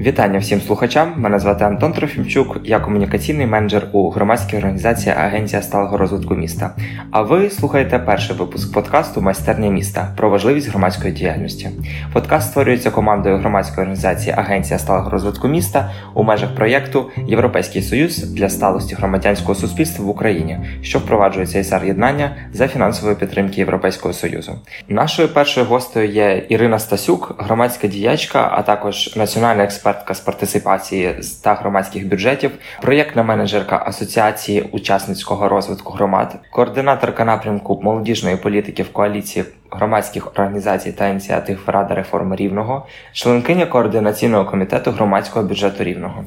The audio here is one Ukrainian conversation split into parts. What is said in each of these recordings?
Вітання всім слухачам. Мене звати Антон Трофімчук, я комунікаційний менеджер у громадській організації Агенція сталого розвитку міста. А ви слухаєте перший випуск подкасту Майстерня міста про важливість громадської діяльності. Подкаст створюється командою громадської організації Агенція сталого розвитку міста у межах проєкту Європейський Союз для сталості громадянського суспільства в Україні, що впроваджується ІСАР єднання за фінансової підтримки Європейського союзу. Нашою першою гостею є Ірина Стасюк, громадська діячка, а також національна експерт експертка з партиципації та громадських бюджетів, проєктна менеджерка Асоціації учасницького розвитку громад, координаторка напрямку молодіжної політики в коаліції громадських організацій та ініціатив Рада реформи Рівного, членкиня координаційного комітету громадського бюджету Рівного.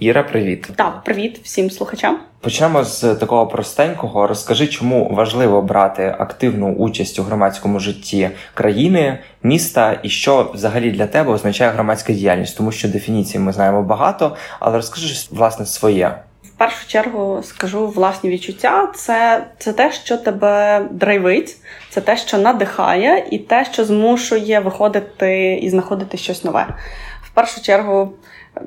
Іра, привіт. Так, привіт всім слухачам. Почнемо з такого простенького. Розкажи, чому важливо брати активну участь у громадському житті країни, міста і що взагалі для тебе означає громадська діяльність, тому що дефініцій ми знаємо багато, але розкажи власне своє. В першу чергу скажу власні відчуття. Це це те, що тебе драйвить, це те, що надихає, і те, що змушує виходити і знаходити щось нове. В першу чергу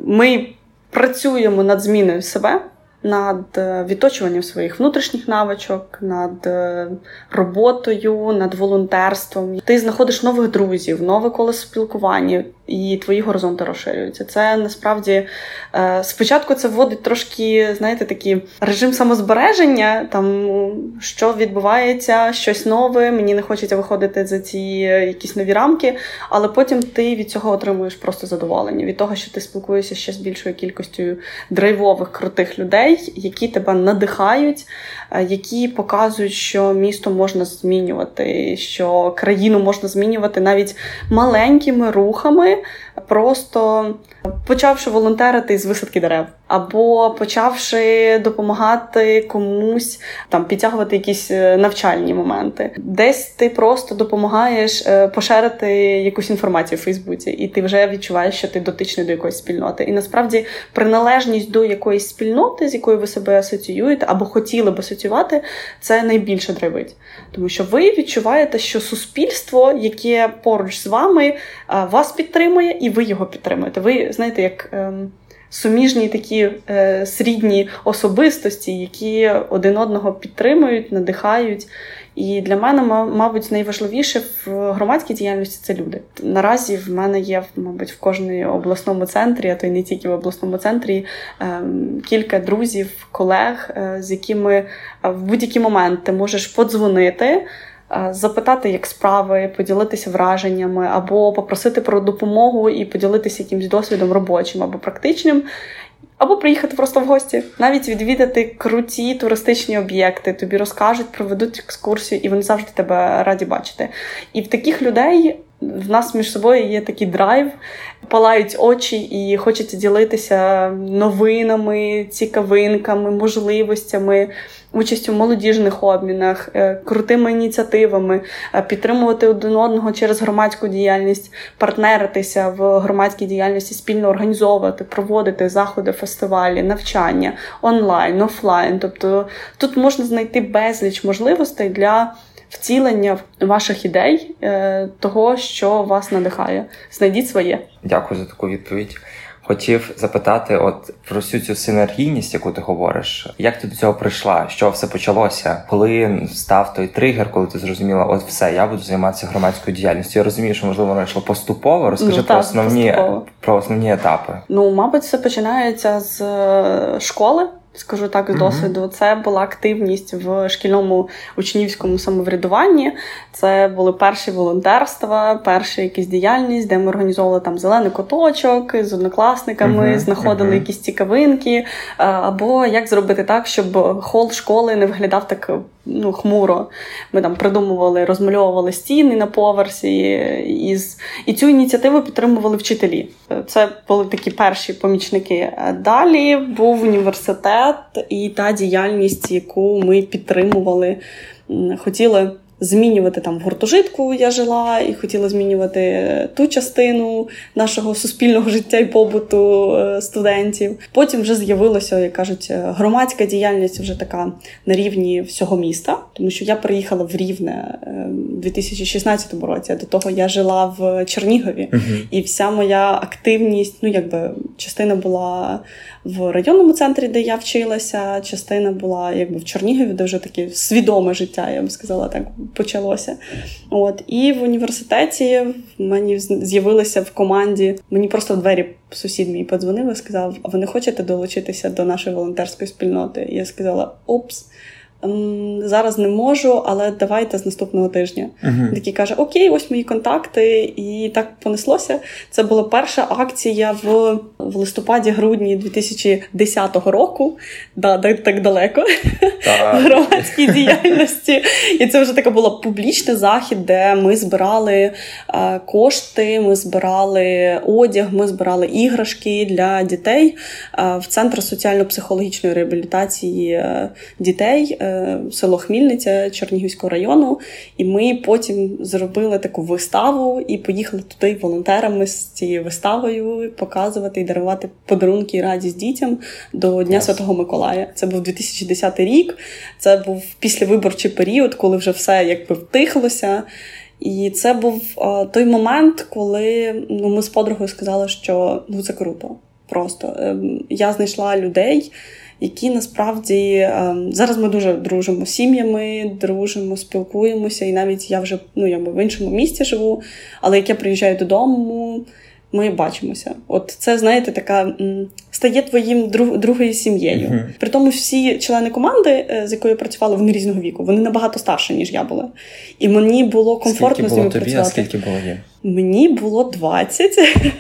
ми працюємо над зміною себе над е, відточуванням своїх внутрішніх навичок, над е, роботою, над волонтерством. Ти знаходиш нових друзів, нове коло спілкування, і твої горизонти розширюються. Це насправді е, спочатку це вводить трошки, знаєте, такий режим самозбереження, там що відбувається, щось нове. Мені не хочеться виходити за ці якісь нові рамки, але потім ти від цього отримуєш просто задоволення від того, що ти спілкуєшся ще з більшою кількістю драйвових крутих людей людей, які тебе надихають, е, які показують, що місто можна змінювати, що країну можна змінювати навіть маленькими рухами, просто почавши волонтерити з висадки дерев або почавши допомагати комусь там підтягувати якісь е, навчальні моменти. Десь ти просто допомагаєш е, поширити якусь інформацію в Фейсбуці, і ти вже відчуваєш, що ти дотичний до якоїсь спільноти. І насправді приналежність до якоїсь спільноти, з якою ви себе асоціюєте, або хотіли б асоціювати, це найбільше драйвить. Тому що ви відчуваєте, що суспільство, яке поруч з вами, е, вас підтримує, і ви його підтримуєте. Ви знаєте, як. Суміжні такі е, срідні особистості, які один одного підтримують, надихають. І для мене, мабуть, найважливіше в громадській діяльності це люди. Наразі в мене є, мабуть, в кожній обласному центрі, а то й не тільки в обласному центрі, ем, кілька друзів, колег, е, з якими е, в будь-який момент ти можеш подзвонити. Е, запитати, як справи, поділитися враженнями, або попросити про допомогу і поділитися якимось досвідом робочим або практичним. Або приїхати просто в гості, навіть відвідати круті туристичні об'єкти, тобі розкажуть, проведуть екскурсію, і вони завжди тебе раді бачити. І в таких людей в нас між собою є такий драйв, палають очі і хочеться ділитися новинами, цікавинками, можливостями участю в молодіжних обмінах, е, крутими ініціативами, е, підтримувати один одного через громадську діяльність, партнеритися в громадській діяльності, спільно організовувати, проводити заходи, фестивалі, навчання онлайн, офлайн. Тобто тут можна знайти безліч можливостей для. Втілення ваших ідей, е, того, що вас надихає, знайдіть своє. Дякую за таку відповідь. Хотів запитати, от про всю цю синергійність, яку ти говориш, як ти до цього прийшла? Що все почалося? Коли став той тригер, коли ти зрозуміла, от все, я буду займатися громадською діяльністю. Я розумію, що можливо воно йшло поступово. Розкажи ну, про основні поступово. про основні етапи. Ну, мабуть, все починається з е, школи. Скажу так з досвіду, mm-hmm. це була активність в шкільному учнівському самоврядуванні. Це були перші волонтерства, перша якісь діяльність, де ми організовували там зелений коточок з однокласниками, mm-hmm. знаходили mm-hmm. якісь цікавинки. Е, або як зробити так, щоб хол школи не виглядав так ну, хмуро. Ми там придумували, розмальовували стіни на поверсі, і, і цю ініціативу підтримували вчителі. Це були такі перші помічники. Далі був університет і та діяльність, яку ми підтримували, хотіли змінювати там в гуртожитку. Я жила і хотіла змінювати ту частину нашого суспільного життя і побуту е, студентів. Потім вже з'явилося, як кажуть, громадська діяльність вже така на рівні всього міста, тому що я приїхала в Рівне у 2016 році. а До того я жила в Чернігові, uh-huh. і вся моя активність, ну якби частина була в районному центрі, де я вчилася. Частина була якби в Чернігові, де вже таке свідоме життя, я б сказала, так почалося. От і в університеті в мені з'явилися в команді. Мені просто в двері сусід мій подзвонив і сказав: А ви не хочете долучитися до нашої волонтерської спільноти? Я сказала: Опс. Зараз не можу, але давайте з наступного тижня. Uh-huh. Такий каже: Окей, ось мої контакти, і так понеслося. Це була перша акція в в листопаді-грудні 2010 року. Да, Так далеко в громадській діяльності. І це вже така була публічний захід, де ми збирали е, кошти, ми збирали одяг, ми збирали іграшки для дітей е, в центр соціально-психологічної реабілітації е, дітей село Хмільниця Чернігівського району. І ми потім зробили таку виставу і поїхали туди волонтерами з цією виставою показувати і дарувати подарунки і радість дітям до Дня yes. Святого Миколая. Це був 2010 рік. Це був післявиборчий період, коли вже все якби втихлося. І це був а, той момент, коли ну, ми з подругою сказали, що ну це круто. Просто ем, я знайшла людей які насправді ем, зараз ми дуже дружимо з сім'ями, дружимо, спілкуємося, і навіть я вже ну якби в іншому місті живу, але як я приїжджаю додому. Ми бачимося. От це, знаєте, така стає твоїм друг, другою сім'єю. Uh-huh. При тому всі члени команди, е, з якою я працювала, вони різного віку. Вони набагато старші, ніж я була. І мені було комфортно скільки з ними тобі, працювати. А скільки було їм? Мені було 20, uh-huh.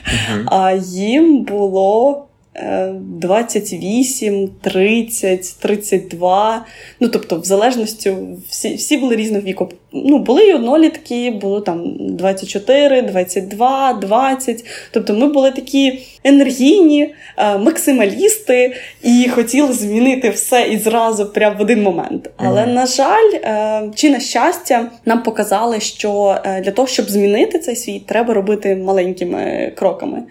а їм було 28, 30, 32. Ну, тобто, в залежності, всі всі були різного віку. Ну, були й однолітки, було там 24, 22, 20. Тобто, ми були такі енергійні, е, максималісти і хотіли змінити все і зразу прямо в один момент. Але, mm-hmm. на жаль, е, чи на щастя, нам показали, що е, для того, щоб змінити цей світ, треба робити маленькими кроками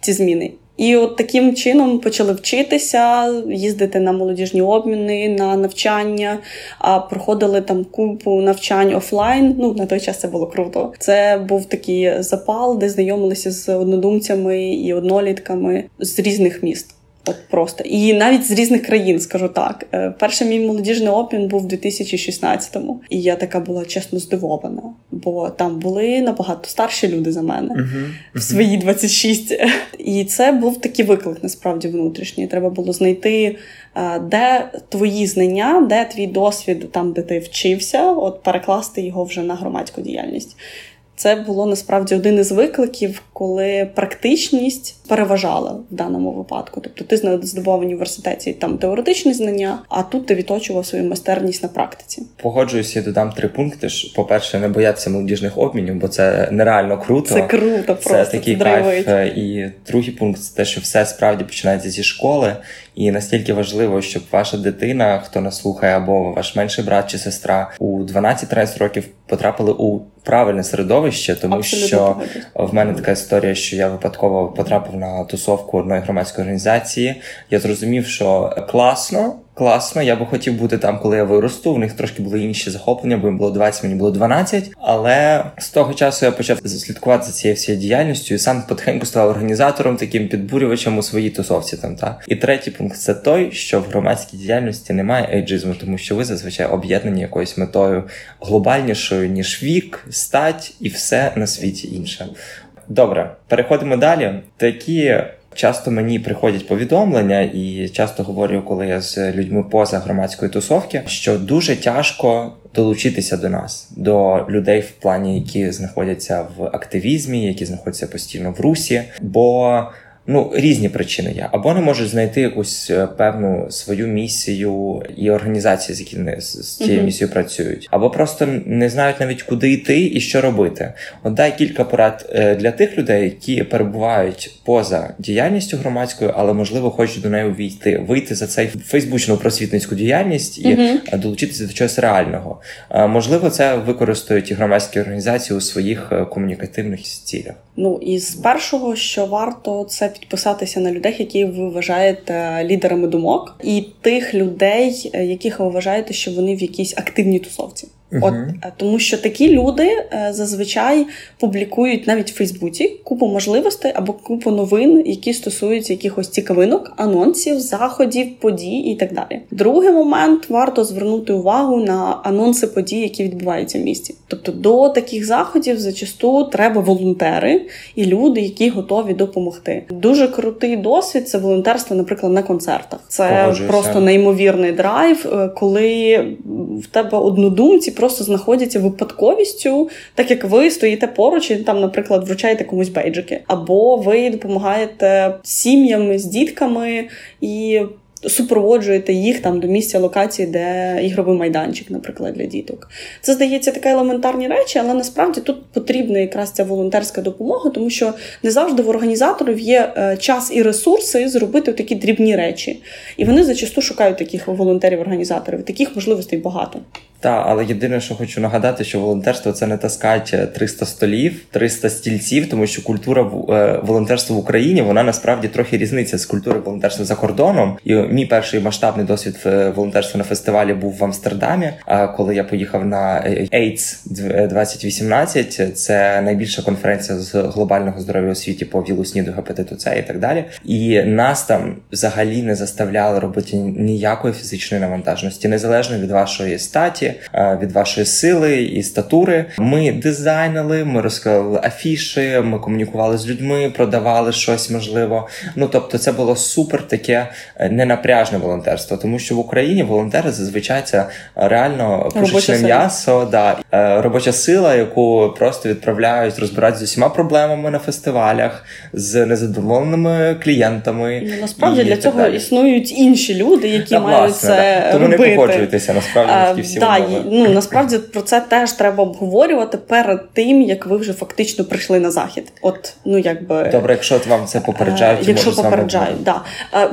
ці зміни. І от таким чином почали вчитися, їздити на молодіжні обміни, на навчання, а проходили там купу навчань офлайн. Ну на той час це було круто. Це був такий запал, де знайомилися з однодумцями і однолітками з різних міст. От просто і навіть з різних країн, скажу так. Е, перший мій молодіжний обмін був у 2016-му, і я така була чесно здивована, бо там були набагато старші люди за мене uh-huh. в свої 26. І це був такий виклик, насправді внутрішній. Треба було знайти, е, де твої знання, де твій досвід, там де ти вчився, от перекласти його вже на громадську діяльність. Це було насправді один із викликів, коли практичність переважала в даному випадку. Тобто ти здобував в університеті там теоретичні знання, а тут ти відточував свою майстерність на практиці. Погоджуюся, додам три пункти. По перше, не боятися молодіжних обмінів, бо це нереально круто. Це круто, просто це такий це кайф. І другий пункт це те, що все справді починається зі школи, і настільки важливо, щоб ваша дитина, хто нас слухає, або ваш менший брат чи сестра у 12-13 років потрапили у правильне середовище, тому Абсолютно що погоди. в мене така історія, що я випадково потрапив на тусовку одної громадської організації. Я зрозумів, що класно класно. Я би хотів бути там, коли я виросту. В них трошки були інші захоплення, бо їм було 20, мені було 12. Але з того часу я почав слідкувати за цією всією діяльністю і сам потихеньку став організатором, таким підбурювачем у своїй тусовці. Там та і третій пункт це той, що в громадській діяльності немає ейджизму, тому що ви зазвичай об'єднані якоюсь метою глобальнішою ніж вік, стать і все на світі інше. Добре, переходимо далі. Такі Часто мені приходять повідомлення, і часто говорю, коли я з людьми поза громадської тусовки, що дуже тяжко долучитися до нас, до людей в плані, які знаходяться в активізмі, які знаходяться постійно в русі. Бо ну різні причини є, або не можуть знайти якусь е, певну свою місію і організації, з які не з цією місією працюють, або просто не знають навіть куди йти і що робити. От дай кілька порад е, для тих людей, які перебувають поза діяльністю громадською, але можливо хочуть до неї увійти, вийти за цей фейсбучну просвітницьку діяльність і uh долучитися до чогось реального. Можливо, це використають і громадські організації у своїх комунікативних цілях. Ну і з першого, що варто це підписатися на людей, які ви вважаєте лідерами думок, і тих людей, е, яких ви вважаєте, що вони в якійсь активній тусовці. От е, тому, що такі люди е, зазвичай публікують навіть в Фейсбуці купу можливостей або купу новин, які стосуються якихось цікавинок, анонсів, заходів, подій і так далі. Другий момент варто звернути увагу на анонси подій, які відбуваються в місті. Тобто до таких заходів зачасту треба волонтери і люди, які готові допомогти. Дуже крутий досвід це волонтерство, наприклад, на концертах. Це Погоджуюся. просто неймовірний драйв, е, коли в тебе однодумці просто знаходяться випадковістю, так як ви стоїте поруч і там, наприклад, вручаєте комусь бейджики, або ви допомагаєте сім'ям з дітками і супроводжуєте їх там до місця локації, де ігровий майданчик, наприклад, для діток. Це здається таке елементарні речі, але насправді тут потрібна якраз ця волонтерська допомога, тому що не завжди в організаторів є е, час і ресурси зробити такі дрібні речі. І вони зачасту шукають таких волонтерів-організаторів. Таких можливостей багато. Так, але єдине, що хочу нагадати, що волонтерство це не таскать 300 столів, 300 стільців, тому що культура е, волонтерства в Україні вона насправді трохи різниця з культури волонтерства за кордоном. І мій перший масштабний досвід е, волонтерства на фестивалі був в Амстердамі. Коли я поїхав на AIDS 2018, це найбільша конференція з глобального здоров'я у світі по вілусніду, гепатиту С і так далі. І нас там взагалі не заставляли робити ніякої фізичної навантажності, незалежно від вашої статі. Е, від вашої сили і статури. Ми дизайнили, ми розказали афіші, ми комунікували з людьми, продавали щось можливо. Ну тобто, це було супер таке е, ненапряжне волонтерство, тому що в Україні волонтери зазвичай це реально пушечне м'ясо, да е, робоча сила, яку просто відправляють розбиратися з усіма проблемами на фестивалях, з незадоволеними клієнтами. Ну, насправді і для цього далі. існують інші люди, які да, мають власне, це да. тому робити. не погоджуєтеся насправді а, всі да, ну насправді про це теж треба обговорювати перед тим, як ви вже фактично прийшли на захід. От ну якби добре, якщо от вам це попереджають, якщо попереджають, да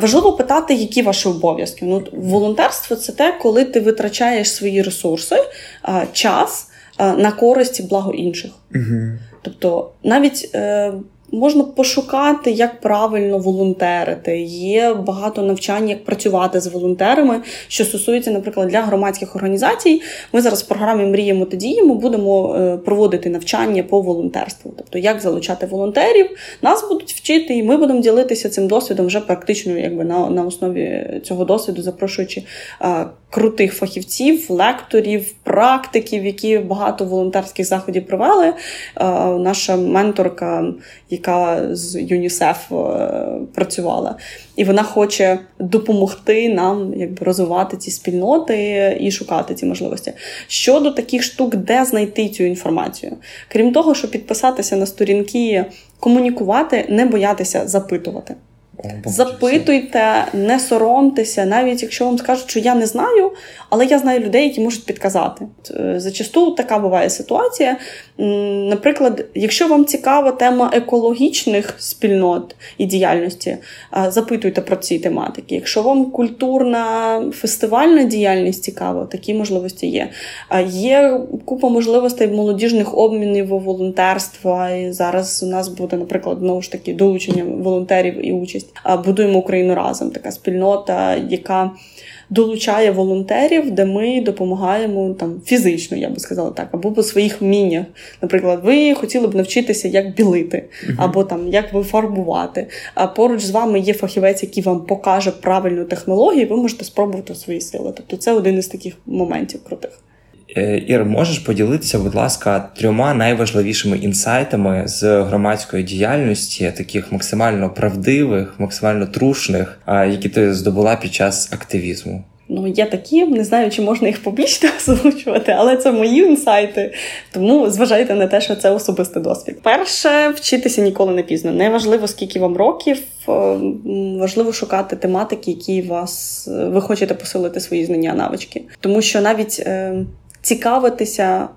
важливо питати, які ваші обов'язки. Ну волонтерство це те, коли ти витрачаєш свої ресурси, час на користь благо інших. Угу. Тобто навіть. Е, Можна пошукати, як правильно волонтерити. Є багато навчань, як працювати з волонтерами, що стосується, наприклад, для громадських організацій. Ми зараз в програмі Мріємо та діємо будемо е, проводити навчання по волонтерству, тобто як залучати волонтерів. Нас будуть вчити, і ми будемо ділитися цим досвідом вже практично, якби на на основі цього досвіду, запрошуючи а, крутих фахівців, лекторів, практиків, які багато волонтерських заходів провели. Наша менторка яка з ЮНІСЕФ е, працювала, і вона хоче допомогти нам якби розвивати ці спільноти і шукати ці можливості. Щодо таких штук, де знайти цю інформацію, крім того, щоб підписатися на сторінки, комунікувати, не боятися запитувати. Запитуйте, не соромтеся, навіть якщо вам скажуть, що я не знаю, але я знаю людей, які можуть підказати. Е, зачасту така буває ситуація. Наприклад, якщо вам цікава тема екологічних спільнот і діяльності, запитуйте про ці тематики. Якщо вам культурна фестивальна діяльність цікава, такі можливості є. Є купа можливостей молодіжних обмінів волонтерства. І зараз у нас буде, наприклад, знову ж таки долучення волонтерів і участь. Будуємо Україну разом. Така спільнота, яка долучає волонтерів, де ми допомагаємо там фізично, я би сказала так, або по своїх вміннях. Наприклад, ви хотіли б навчитися, як білити, або там як вифарбувати. А поруч з вами є фахівець, який вам покаже правильну технологію, ви можете спробувати свої сили. Тобто, це один із таких моментів крутих. Е, Ір, можеш поділитися, будь ласка, трьома найважливішими інсайтами з громадської діяльності, таких максимально правдивих, максимально трушних, які ти здобула під час активізму? Ну, є такі, не знаю, чи можна їх публічно озвучувати, але це мої інсайти. Тому зважайте на те, що це особистий досвід. Перше, вчитися ніколи не пізно. Неважливо, скільки вам років, е, важливо шукати тематики, які вас ви хочете посилити свої знання, навички. Тому що навіть е, цікавитися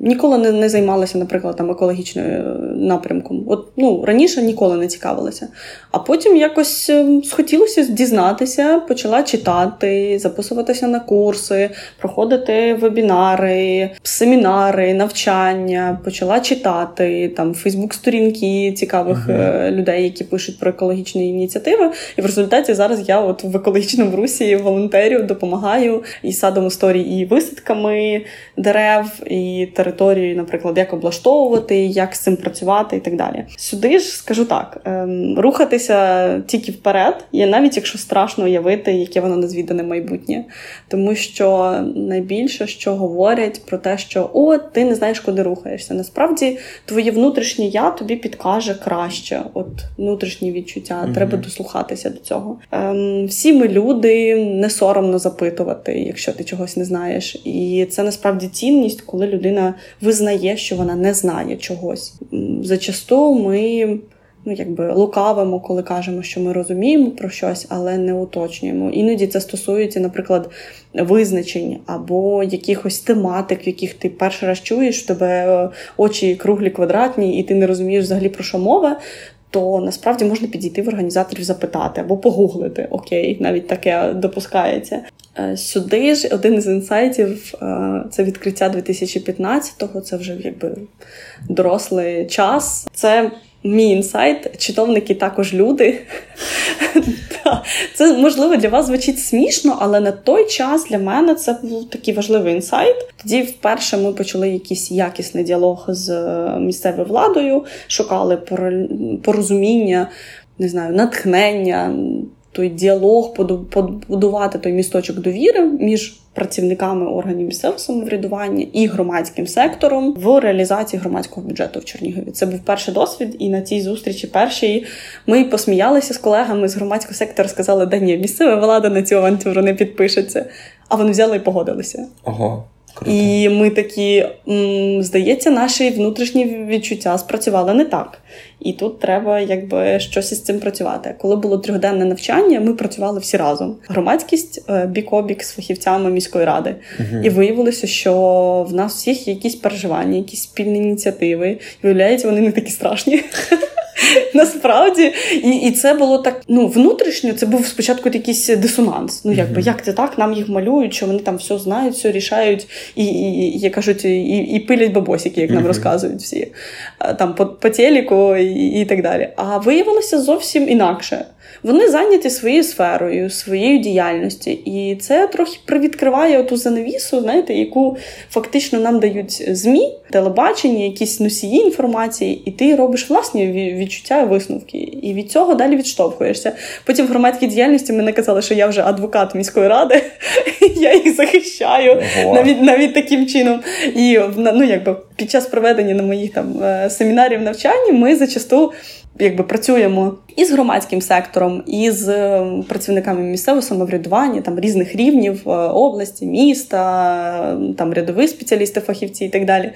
Ніколи не не займалася, наприклад, там екологічною е, напрямком. От ну раніше ніколи не цікавилася. А потім якось ем, схотілося дізнатися, почала читати, записуватися на курси, проходити вебінари, семінари, навчання, почала читати там Фейсбук-сторінки цікавих uh-huh. людей, які пишуть про екологічні ініціативи. І в результаті зараз я от в екологічному русі волонтерю допомагаю і садом історії, і висадками дерев, і території, наприклад, як облаштовувати, як з цим працювати і так далі. Сюди ж скажу так: ем, рухатися тільки вперед, є навіть якщо страшно уявити, яке воно незвідане майбутнє. Тому що найбільше, що говорять про те, що о, ти не знаєш, куди рухаєшся. Насправді, твоє внутрішнє я тобі підкаже краще. От внутрішні відчуття, mm треба дослухатися до цього. Ем, Всі ми люди, не соромно запитувати, якщо ти чогось не знаєш. І це насправді цінність, коли людина визнає, що вона не знає чогось. Зачасту ми ну, якби лукавимо, коли кажемо, що ми розуміємо про щось, але не уточнюємо. Іноді це стосується, наприклад, визначень або якихось тематик, в яких ти перший раз чуєш, в тебе очі круглі, квадратні, і ти не розумієш взагалі про що мова. То насправді можна підійти в організаторів запитати або погуглити. Окей, навіть таке допускається. Е, сюди ж один з інсайтів е, це відкриття 2015-го, Це вже якби дорослий час. Це Мій інсайт, читовники також люди. Це можливо для вас звучить смішно, але на той час для мене це був такий важливий інсайт. Тоді, вперше, ми почали якийсь якісний діалог з е, місцевою владою, шукали порозуміння, не знаю, натхнення той діалог, побудувати той місточок довіри між працівниками органів місцевого самоврядування і громадським сектором в реалізації громадського бюджету в Чернігові. Це був перший досвід, і на цій зустрічі першій ми посміялися з колегами з громадського сектору, сказали, да ні, місцева влада на цю авантюру не підпишеться. А вони взяли і погодилися. Ого. Круто. І ми такі, здається, наші внутрішні відчуття спрацювали не так. І тут треба якби щось із цим працювати. Коли було трьохденне навчання, ми працювали всі разом. Громадськість е, бік-обік з фахівцями міської ради. uh І виявилося, що в нас всіх є якісь переживання, якісь спільні ініціативи. І виявляється, вони не такі страшні. Насправді, і і це було так. Ну, внутрішньо це був спочатку якийсь дисонанс. Ну, якби як це так, нам їх малюють, що вони там все знають, все рішають, і, і, і кажуть, і і пилять бабосики, як нам розказують всі там по, по телеку і, і так далі. А виявилося зовсім інакше. Вони зайняті своєю сферою, своєю діяльністю, і це трохи привідкриває ту занавісу, знаєте, яку фактично нам дають змі, телебачення, якісь носії інформації, і ти робиш власні відчуття і висновки. І від цього далі відштовхуєшся. Потім в громадській діяльності мене казали, що я вже адвокат міської ради, я їх захищаю навіть навіть таким чином. І ну, якби під час проведення на моїх там е, семінарів навчання ми зачасту якби працюємо і з громадським сектором, і з ем, працівниками місцевого самоврядування, там різних рівнів е, області, міста, там рядові спеціалісти, фахівці і так далі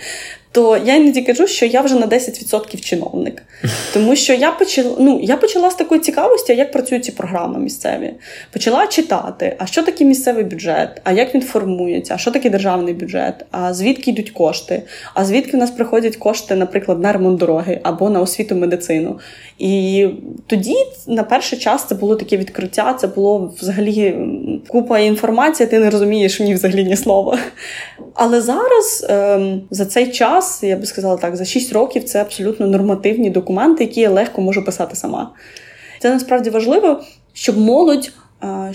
то я іноді кажу, що я вже на 10% чиновник. Тому що я почала ну, я почала з такої цікавості, як працюють ці програми місцеві. Почала читати, а що таке місцевий бюджет, а як він формується, а що таке державний бюджет, а звідки йдуть кошти, а звідки в нас приходять кошти, наприклад, на ремонт дороги або на освіту медицину. І тоді, на перший час, це було таке відкриття, це було взагалі купа інформації, ти не розумієш ні взагалі ні слова. Але зараз ем, за цей час, я би сказала так, за 6 років це абсолютно нормативні документи, які я легко можу писати сама. Це насправді важливо, щоб молодь е,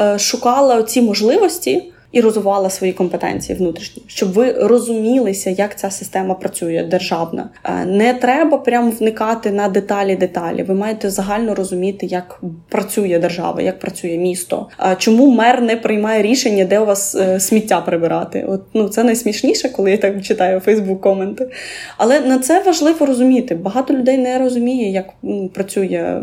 е, шукала ці можливості і розвивала свої компетенції внутрішні, щоб ви розумілися, як ця система працює державна. Е, не треба прямо вникати на деталі деталі. Ви маєте загально розуміти, як працює держава, як працює місто. А чому мер не приймає рішення, де у вас е, сміття прибирати? От ну це найсмішніше, коли я так читаю Фейсбук коменти. Але на це важливо розуміти. Багато людей не розуміє, як працює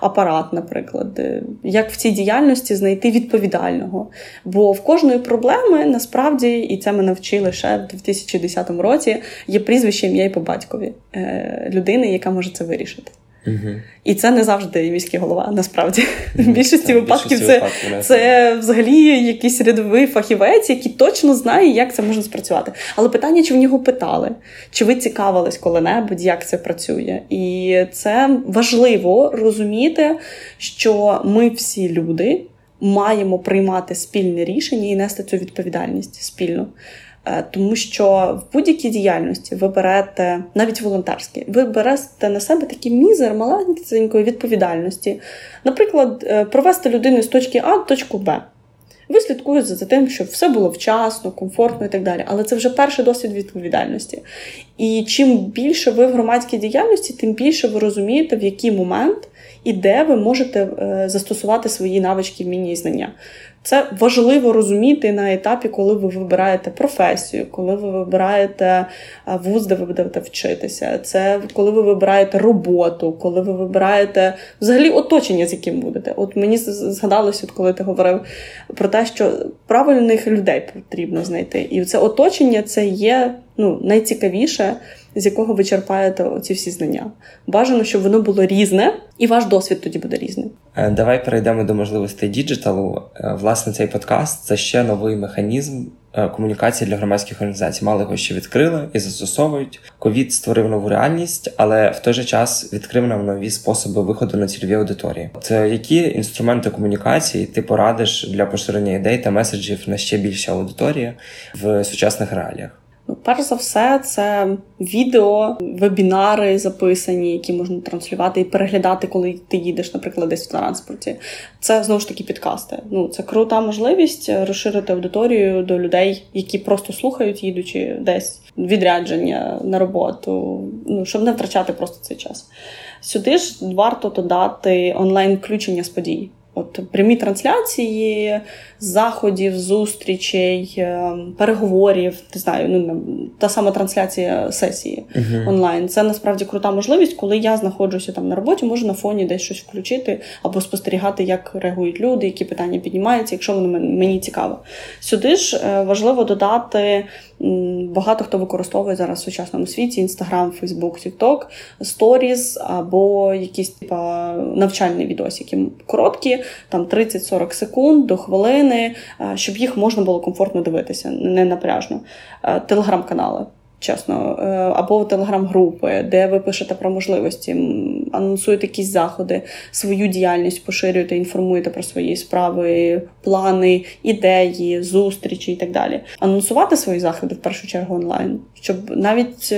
апарат, наприклад, е, як в цій діяльності знайти відповідального. Бо в кожної проблеми насправді, і це ми навчили ще в 2010 році, є прізвище ім'я і по батькові е, людини, яка може це вирішити. Угу. І це не завжди міський голова, насправді. В більшості випадків це, випадків, це взагалі якийсь рядовий фахівець, який точно знає, як це може спрацювати. Але питання, чи в нього питали, чи ви цікавились коли-небудь, як це працює. І це важливо розуміти, що ми всі люди маємо приймати спільне рішення і нести цю відповідальність спільно. Е, Тому що в будь-якій діяльності ви берете, навіть волонтерські, ви берете на себе такий мізер маленької відповідальності. Наприклад, е, провести людину з точки А до точки Б. Ви слідкуєте за тим, щоб все було вчасно, комфортно і так далі. Але це вже перший досвід відповідальності. І чим більше ви в громадській діяльності, тим більше ви розумієте, в який момент і де ви можете е, застосувати свої навички, вміння і знання. Це важливо розуміти на етапі, коли ви вибираєте професію, коли ви вибираєте вуз, де ви будете вчитися. Це коли ви вибираєте роботу, коли ви вибираєте взагалі оточення, з яким будете. От мені згадалося, от коли ти говорив про те, що правильних людей потрібно знайти. І це оточення це є ну, найцікавіше, з якого ви черпаєте оці всі знання. Бажано, щоб воно було різне, і ваш досвід тоді буде різним. Е, Давай перейдемо до можливостей діджиталу. Е, Власне, цей подкаст це ще новий механізм е, комунікації для громадських організацій. Мало його ще відкрили і застосовують. Ковід створив нову реальність, але в той же час відкрив нам нові способи виходу на цільові аудиторії. Це які інструменти комунікації ти порадиш для поширення ідей та меседжів на ще більше аудиторії в сучасних реаліях? Ну, перш за все, це відео, вебінари записані, які можна транслювати і переглядати, коли ти їдеш, наприклад, десь в транспорті. Це знову ж таки підкасти. Ну це крута можливість розширити аудиторію до людей, які просто слухають, їдучи десь відрядження на роботу, ну щоб не втрачати просто цей час. Сюди ж варто додати онлайн включення з подій. От прямі трансляції заходів, зустрічей, е, переговорів, не знаю, ну та сама трансляція сесії uh-huh. онлайн. Це насправді крута можливість, коли я знаходжуся там на роботі, можу на фоні десь щось включити або спостерігати, як реагують люди, які питання піднімаються, якщо воно мені цікаво. Сюди ж е, важливо додати. Багато хто використовує зараз в сучасному світі Instagram, Facebook, TikTok, Stories або якісь типа навчальні відосики короткі, там 30-40 секунд до хвилини, щоб їх можна було комфортно дивитися, не напряжно. Телеграм-канали. Чесно, або телеграм-групи, де ви пишете про можливості, анонсуєте якісь заходи, свою діяльність поширюєте, інформуєте про свої справи, плани, ідеї, зустрічі і так далі. Анонсувати свої заходи в першу чергу онлайн, щоб навіть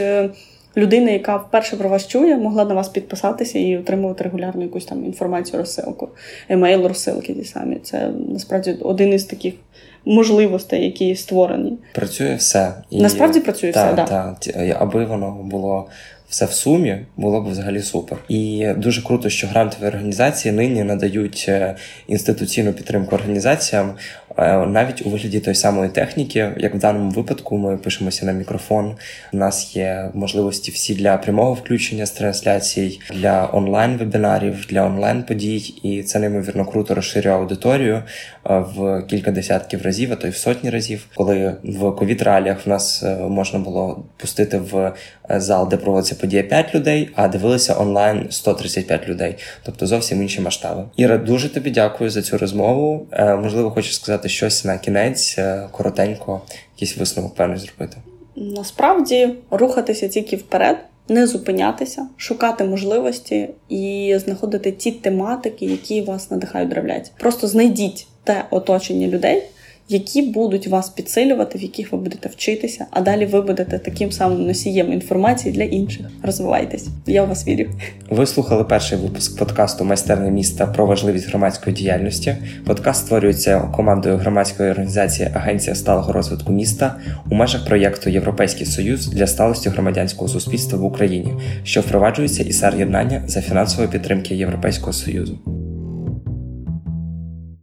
людина, яка вперше про вас чує, могла на вас підписатися і отримувати регулярну якусь там інформацію, розсилку, емейл, розсилки ті самі. Це насправді один із таких. Можливостей, які створені, працює все і насправді працює та, все, да. та, аби воно було все в сумі, було б взагалі супер. І дуже круто, що грантові організації нині надають інституційну підтримку організаціям навіть у вигляді тої самої техніки, як в даному випадку, ми пишемося на мікрофон. У нас є можливості всі для прямого включення з трансляцій, для онлайн-вебінарів, для онлайн-подій, і це неймовірно круто розширює аудиторію в кілька десятків разів, а то й в сотні разів. Коли в ковід реаліях в нас можна було пустити в зал, де проводиться подія 5 людей, а дивилися онлайн 135 людей, тобто зовсім інші масштаби. Іра, дуже тобі дякую за цю розмову. Можливо, хочу сказати щось на кінець коротенько, якийсь висновок певний зробити. Насправді рухатися тільки вперед. Не зупинятися, шукати можливості і знаходити ті тематики, які вас надихають древлять. Просто знайдіть те оточення людей, які будуть вас підсилювати, в яких ви будете вчитися, а далі ви будете таким самим носієм інформації для інших. Розвивайтесь, я в вас вірю. Ви слухали перший випуск подкасту Майстерне міста про важливість громадської діяльності. Подкаст створюється командою громадської організації Агенція сталого розвитку міста у межах проєкту Європейський Союз для сталості громадянського суспільства в Україні, що впроваджується ІСАР єднання за фінансової підтримки Європейського Союзу.